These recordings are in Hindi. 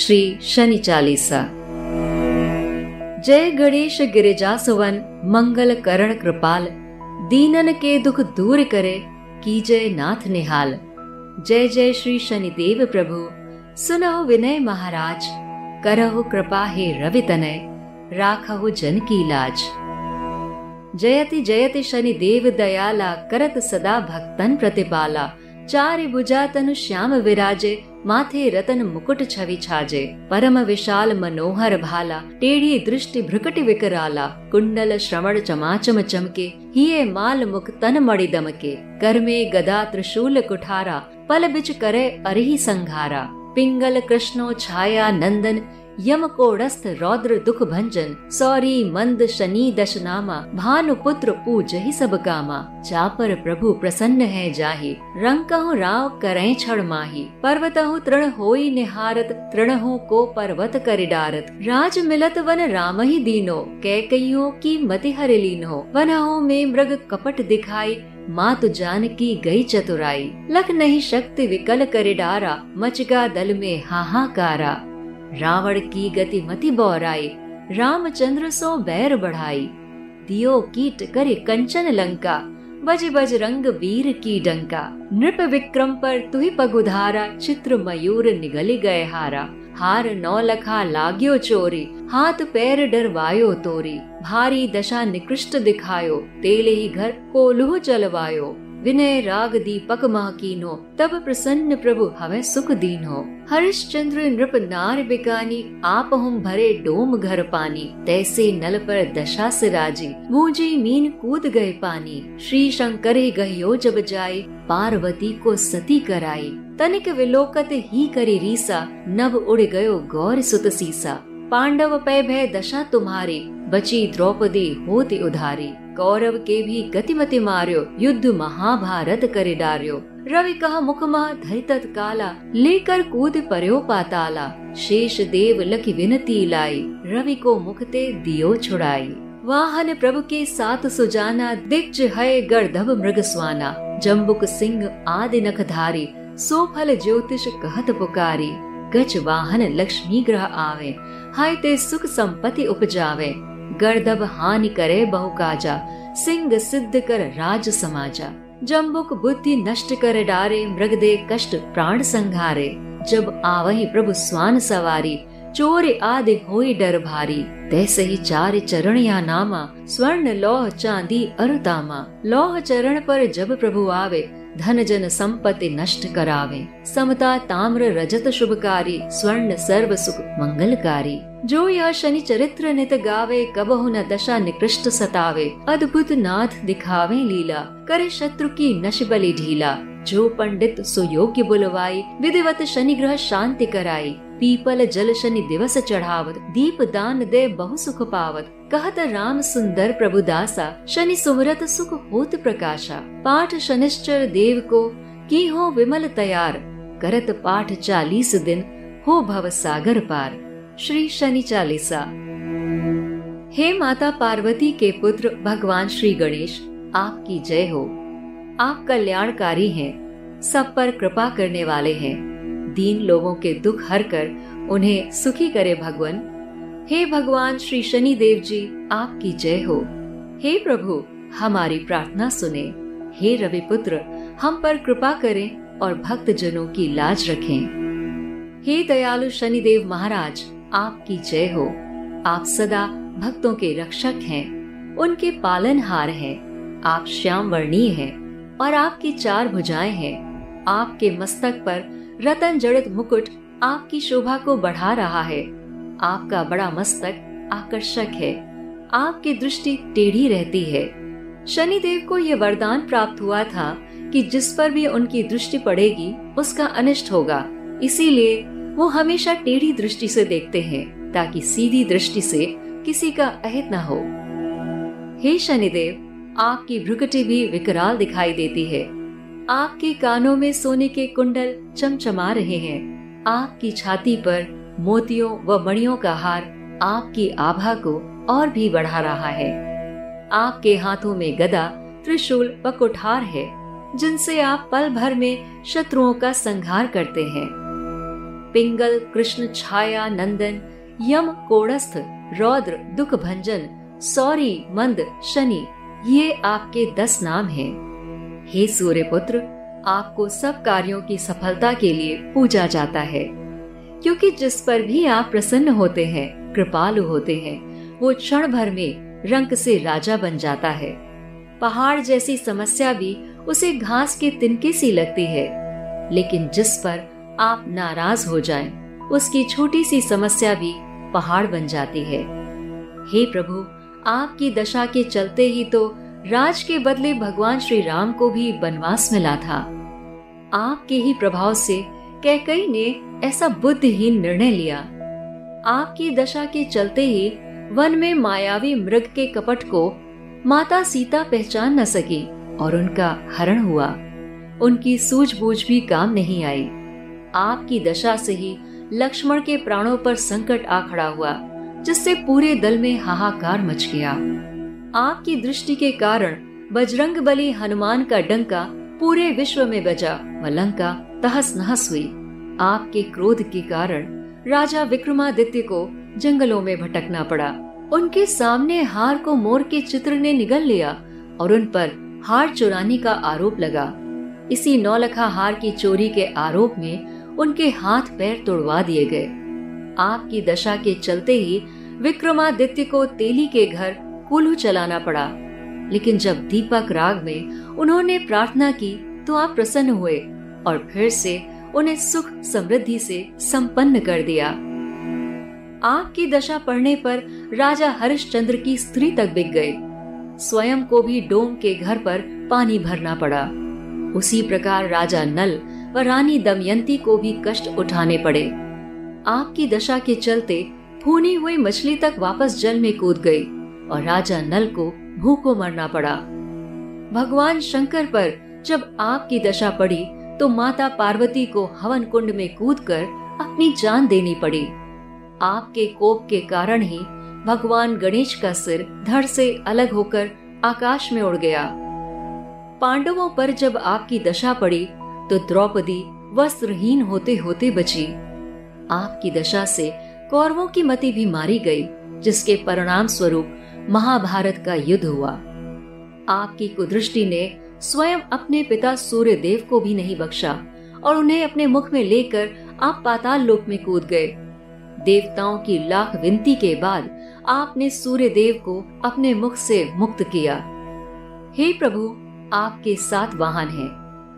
श्री शनि चालीसा। जय गणेश गिरिजा सुवन मंगल करण कृपाल, दीनन के दुख दूर करे, की जय नाथ निहाल। जय जय श्री शनिदेव प्रभु, सुनहो विनय महाराज, करहु कृपा हे रवि तनय, राखहु जन की लाज। जयति जयति शनि देव दयाला, करत सदा भक्तन प्रतिपाला। चारि भुजा तनु श्याम विराजे, माथे रतन मुकुट छवि छाजे। परम विशाल मनोहर भाला, टेढ़ी दृष्टि भ्रकटि विकराला। कुंडल श्रवण चमाचम चमके, हिये माल मुख तन मणि दमके। कर में गदा त्रिशूल कुठारा, पल बिच करे अरही संघारा। पिंगल कृष्णो छाया नंदन यम कोड़स्थ रौद्र दुख भंजन सौरी मंद शनि दश नामा भानु पुत्र पूज ही सब कामा चापर प्रभु प्रसन्न है जाहि रंग कहूँ राव करें छड़ माही। पर्वत तृण होई निहारत तृण हो को पर्वत कर डारत। राज मिलत वन राम ही दीनो कैकइयों की मति हर लीनो। वन हो में मृग कपट दिखाई, मातु जान की गई चतुराई। लख नहीं शक्ति विकल कर डारा, मचगा दल में हाहाकारा। रावण की गति मति बौराई, रामचंद्र सो बैर बढ़ाई। दियो कीट करे कंचन लंका, बज बज रंग वीर की डंका। नृप विक्रम पर तुही पगुधारा, चित्र मयूर निगल गए हारा। हार नौ लखा लाग्यो चोरी, हाथ पैर डरवायो तोरी। भारी दशा निकृष्ट दिखायो, तेले ही घर कोलुह चलवायो विनय राग दीपक महकीनो तब प्रसन्न प्रभु हमें सुख दीन। हो हरिश्चंद्र नृप नार बिकानी आप हम भरे डोम घर पानी। तैसे नल पर दशा से राज़ी मूजी मीन कूद गए पानी। श्री शंकर गयो जब जाय पार्वती को सती कराई। तनिक विलोकत ही करी रीसा, नभ उड़ गयो गौर सुत सीसा। पांडव पै भय दशा तुम्हारी बची द्रौपदी होती उधारी। कौरव के भी गतिमति मार्यो, युद्ध महाभारत करे डार्यो। रवि कह मुख मह धरि काला, लेकर कूद पर्यो पाताला। शेष देव लखी विनती लाई, रवि को मुखते दियो छुड़ाई। वाहन प्रभु के साथ सुजाना दिग्ज है गर्धव मृग स्वाना। जम्बुक सिंह आदि नख धारी, सो फल ज्योतिष कहत पुकारी। गज वाहन लक्ष्मी ग्रह आवे, हाय ते सुख संपत्ति उपजावे। गर्दब हानि करे बहु काजा सिंह सिद्ध कर राज समाजा। जम्बुक बुद्धि नष्ट कर डारे, मृग दे कष्ट प्राण संघारे। जब आवही प्रभु स्वान सवारी, चोर आदि होई डर भारी। तैसे ही चार चरण या नामा, स्वर्ण लौह चांदी अरुतामा। लौह चरण पर जब प्रभु आवे धन जन संपत्ति नष्ट करावे। समता ताम्र रजत शुभकारी, स्वर्ण सर्व सुख मंगलकारी। जो यह शनि चरित्र नित गावे, कबहु न दशा निकृष्ट सतावे। अद्भुत नाथ दिखावे लीला, करे शत्रु की नश बलि ढीला। जो पंडित सुयोग्य बुलवाई, विधिवत शनि ग्रह शांति कराई। पीपल जल शनि दिवस चढ़ावत, दीप दान दे बहु सुख पावत। कहत राम सुंदर प्रभु दासा, शनि सुमरत सुख होत प्रकाशा। पाठ शनिश्चर देव को, की हो विमल तैयार। करत पाठ चालीस दिन, हो भव सागर पार। श्री शनि चालीसा। हे माता पार्वती के पुत्र, भगवान श्री गणेश, आपकी जय हो। आप कल्याणकारी हैं, सब पर कृपा करने वाले हैं। दीन लोगों के दुख हर कर, उन्हें सुखी करे भगवान। हे भगवान श्री शनि देव जी आपकी जय हो। हे प्रभु, हमारी प्रार्थना सुने। हे रवि पुत्र हम पर कृपा करें और भक्त जनों की लाज रखें। हे दयालु शनिदेव महाराज, आपकी जय हो। आप सदा भक्तों के रक्षक हैं। उनके पालनहार हैं। आप श्याम वर्णीय हैं और आपकी चार भुजाएँ हैं। आपके मस्तक पर रतन जड़ित मुकुट आपकी शोभा को बढ़ा रहा है। आपका बड़ा मस्तक आकर्षक है। आपकी दृष्टि टेढ़ी रहती है। शनिदेव को यह वरदान प्राप्त हुआ था कि जिस पर भी उनकी दृष्टि पड़ेगी, उसका अनिष्ट होगा। इसीलिए वो हमेशा टेढ़ी दृष्टि से देखते हैं, ताकि सीधी दृष्टि से किसी का अहित न हो। हे शनिदेव, आपकी भ्रुकटी भी विकराल दिखाई देती है। आपके कानों में सोने के कुंडल चमचमा रहे हैं। आपकी छाती पर मोतियों व मणियों का हार आपकी आभा को और भी बढ़ा रहा है। आपके हाथों में गदा, त्रिशूल व कुठार है, जिनसे आप पल भर में शत्रुओं का संहार करते हैं। पिंगल, कृष्ण, छाया, नंदन, यम, कोड़स्थ, रौद्र दुख भंजन सौरी, मंद, शनि, ये आपके दस नाम हैं। हे सूर्य पुत्र आपको सब कार्यों की सफलता के लिए पूजा जाता है। क्योंकि जिस पर भी आप प्रसन्न होते हैं कृपालु होते हैं वो क्षण भर में रंग से राजा बन जाता है। पहाड़ जैसी समस्या भी उसे घास के तिनके सी लगती है। लेकिन जिस पर आप नाराज़ हो जाएँ, उसकी छोटी सी समस्या भी पहाड़ बन जाती है। हे प्रभु आपकी दशा के चलते ही तो राज के बदले भगवान श्री राम को भी वनवास मिला था। आपके ही प्रभाव से कैकई ने ऐसा बुद्धिहीन निर्णय लिया। आपकी दशा के चलते ही वन में मायावी मृग के कपट को माता सीता पहचान न सकी और उनका हरण हुआ। उनकी सूझबूझ भी काम नहीं आई। आपकी दशा से ही लक्ष्मण के प्राणों पर संकट आ खड़ा हुआ, जिससे पूरे दल में हाहाकार मच गया। आपकी दृष्टि के कारण बजरंग बली हनुमान का डंका पूरे विश्व में बजा व लंका तहस नहस हुई। आपके क्रोध के कारण राजा विक्रमादित्य को जंगलों में भटकना पड़ा। उनके सामने हार को मोर के चित्र ने निगल लिया और उन पर हार चुराने का आरोप लगा। इसी नौलखा हार की चोरी के आरोप में उनके हाथ पैर तोड़वा दिए गए। आपकी दशा के चलते ही विक्रमादित्य को तेली के घर कुल्लू चलाना पड़ा। लेकिन जब दीपक राग में उन्होंने प्रार्थना की तो आप प्रसन्न हुए और फिर से उन्हें सुख समृद्धि से संपन्न कर दिया। आपकी दशा पढ़ने पर राजा हरिश्चंद्र की स्त्री तक बिक गए स्वयं को भी डोम के घर पर पानी भरना पड़ा। उसी प्रकार राजा नल व रानी दमयंती को भी कष्ट उठाने पड़े। आपकी दशा के चलते, भूनी हुई मछली तक वापस जल में कूद गई और राजा नल को भूखों मरना पड़ा। भगवान शंकर पर जब आपकी दशा पड़ी तो माता पार्वती को हवन कुंड में कूदकर अपनी जान देनी पड़ी। आपके कोप के कारण ही भगवान गणेश का सिर धड़ से अलग होकर आकाश में उड़ गया। पांडवों पर जब आपकी दशा पड़ी तो द्रौपदी वस्त्रहीन होते होते बची। आपकी दशा से कौरवों की मति भी मारी गई, जिसके परिणाम स्वरूप महाभारत का युद्ध हुआ। आपकी कुदृष्टि ने स्वयं अपने पिता सूर्य देव को भी नहीं बख्शा और उन्हें अपने मुख में लेकर आप पाताल लोक में कूद गए। देवताओं की लाख विनती के बाद आपने सूर्य देव को अपने मुख से मुक्त किया। हे प्रभु, आपके सात वाहन है।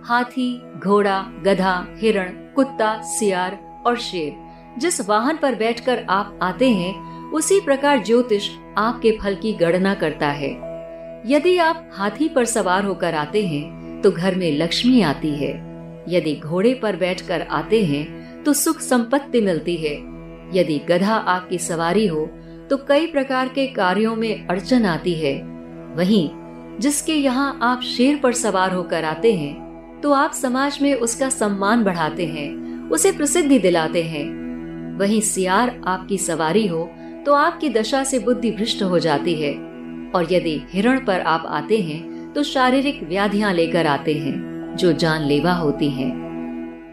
हाथी, घोड़ा, गधा, हिरण, कुत्ता, सियार और शेर, जिस वाहन पर बैठकर आप आते हैं उसी प्रकार ज्योतिष आपके फल की गणना करता है। यदि आप हाथी पर सवार होकर आते हैं तो घर में लक्ष्मी आती है। यदि घोड़े पर बैठकर आते हैं तो सुख संपत्ति मिलती है। यदि गधा आपकी सवारी हो तो कई प्रकार के कार्यों में अड़चन आती है। वहीं, जिसके यहाँ आप शेर पर सवार होकर आते हैं तो आप समाज में उसका सम्मान बढ़ाते हैं, उसे प्रसिद्धि दिलाते हैं। वहीं सियार आपकी सवारी हो तो आपकी दशा से बुद्धि भ्रष्ट हो जाती है। और यदि हिरण पर आप आते हैं तो शारीरिक व्याधियाँ लेकर आते हैं, जो जानलेवा होती हैं।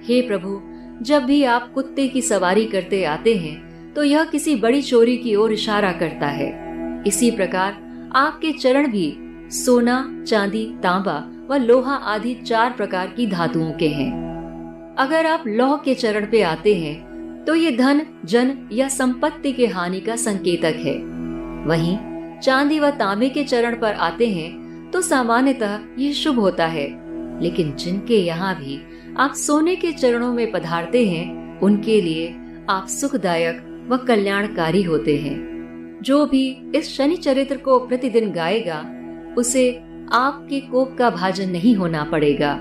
हे प्रभु, जब भी आप कुत्ते की सवारी करते आते हैं तो यह किसी बड़ी चोरी की ओर इशारा करता है। इसी प्रकार, आपके चरण भी सोना, चांदी, तांबा व लोहा आदि चार प्रकार की धातुओं के हैं। अगर आप लौह के चरण पे आते हैं तो ये धन, जन या संपत्ति के हानि का संकेतक है। वहीं, चांदी व तांबे के चरण पर आते हैं तो सामान्यतः ये शुभ होता है। लेकिन जिनके यहाँ भी आप सोने के चरणों में पधारते हैं, उनके लिए आप सुखदायक व कल्याणकारी होते हैं। जो भी इस शनि चरित्र को प्रतिदिन गाएगा, उसे आपके कोप का भाजन नहीं होना पड़ेगा।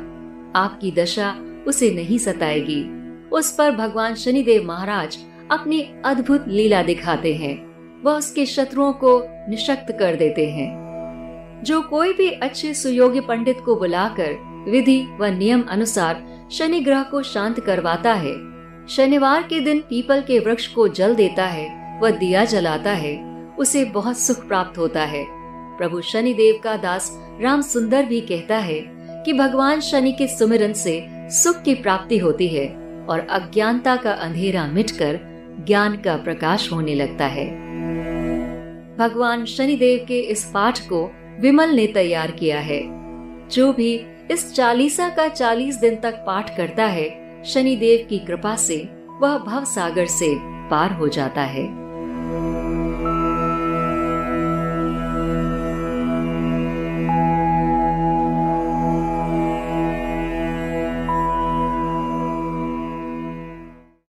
आपकी दशा उसे नहीं सताएगी। उस पर भगवान शनिदेव महाराज अपनी अद्भुत लीला दिखाते हैं। वह उसके शत्रुओं को निशक्त कर देते हैं। जो कोई भी अच्छे सुयोग्य पंडित को बुलाकर विधि व नियम अनुसार शनि ग्रह को शांत करवाता है, शनिवार के दिन पीपल के वृक्ष को जल देता है व दिया जलाता है, उसे बहुत सुख प्राप्त होता है। प्रभु शनि देव का दास राम सुंदर भी कहता है कि भगवान शनि के सुमिरन से सुख की प्राप्ति होती है। और अज्ञानता का अंधेरा मिटकर ज्ञान का प्रकाश होने लगता है। भगवान शनिदेव के इस पाठ को विमल ने तैयार किया है। जो भी इस चालीसा का चालीस दिन तक पाठ करता है, शनिदेव की कृपा से वह भव सागर से पार हो जाता है।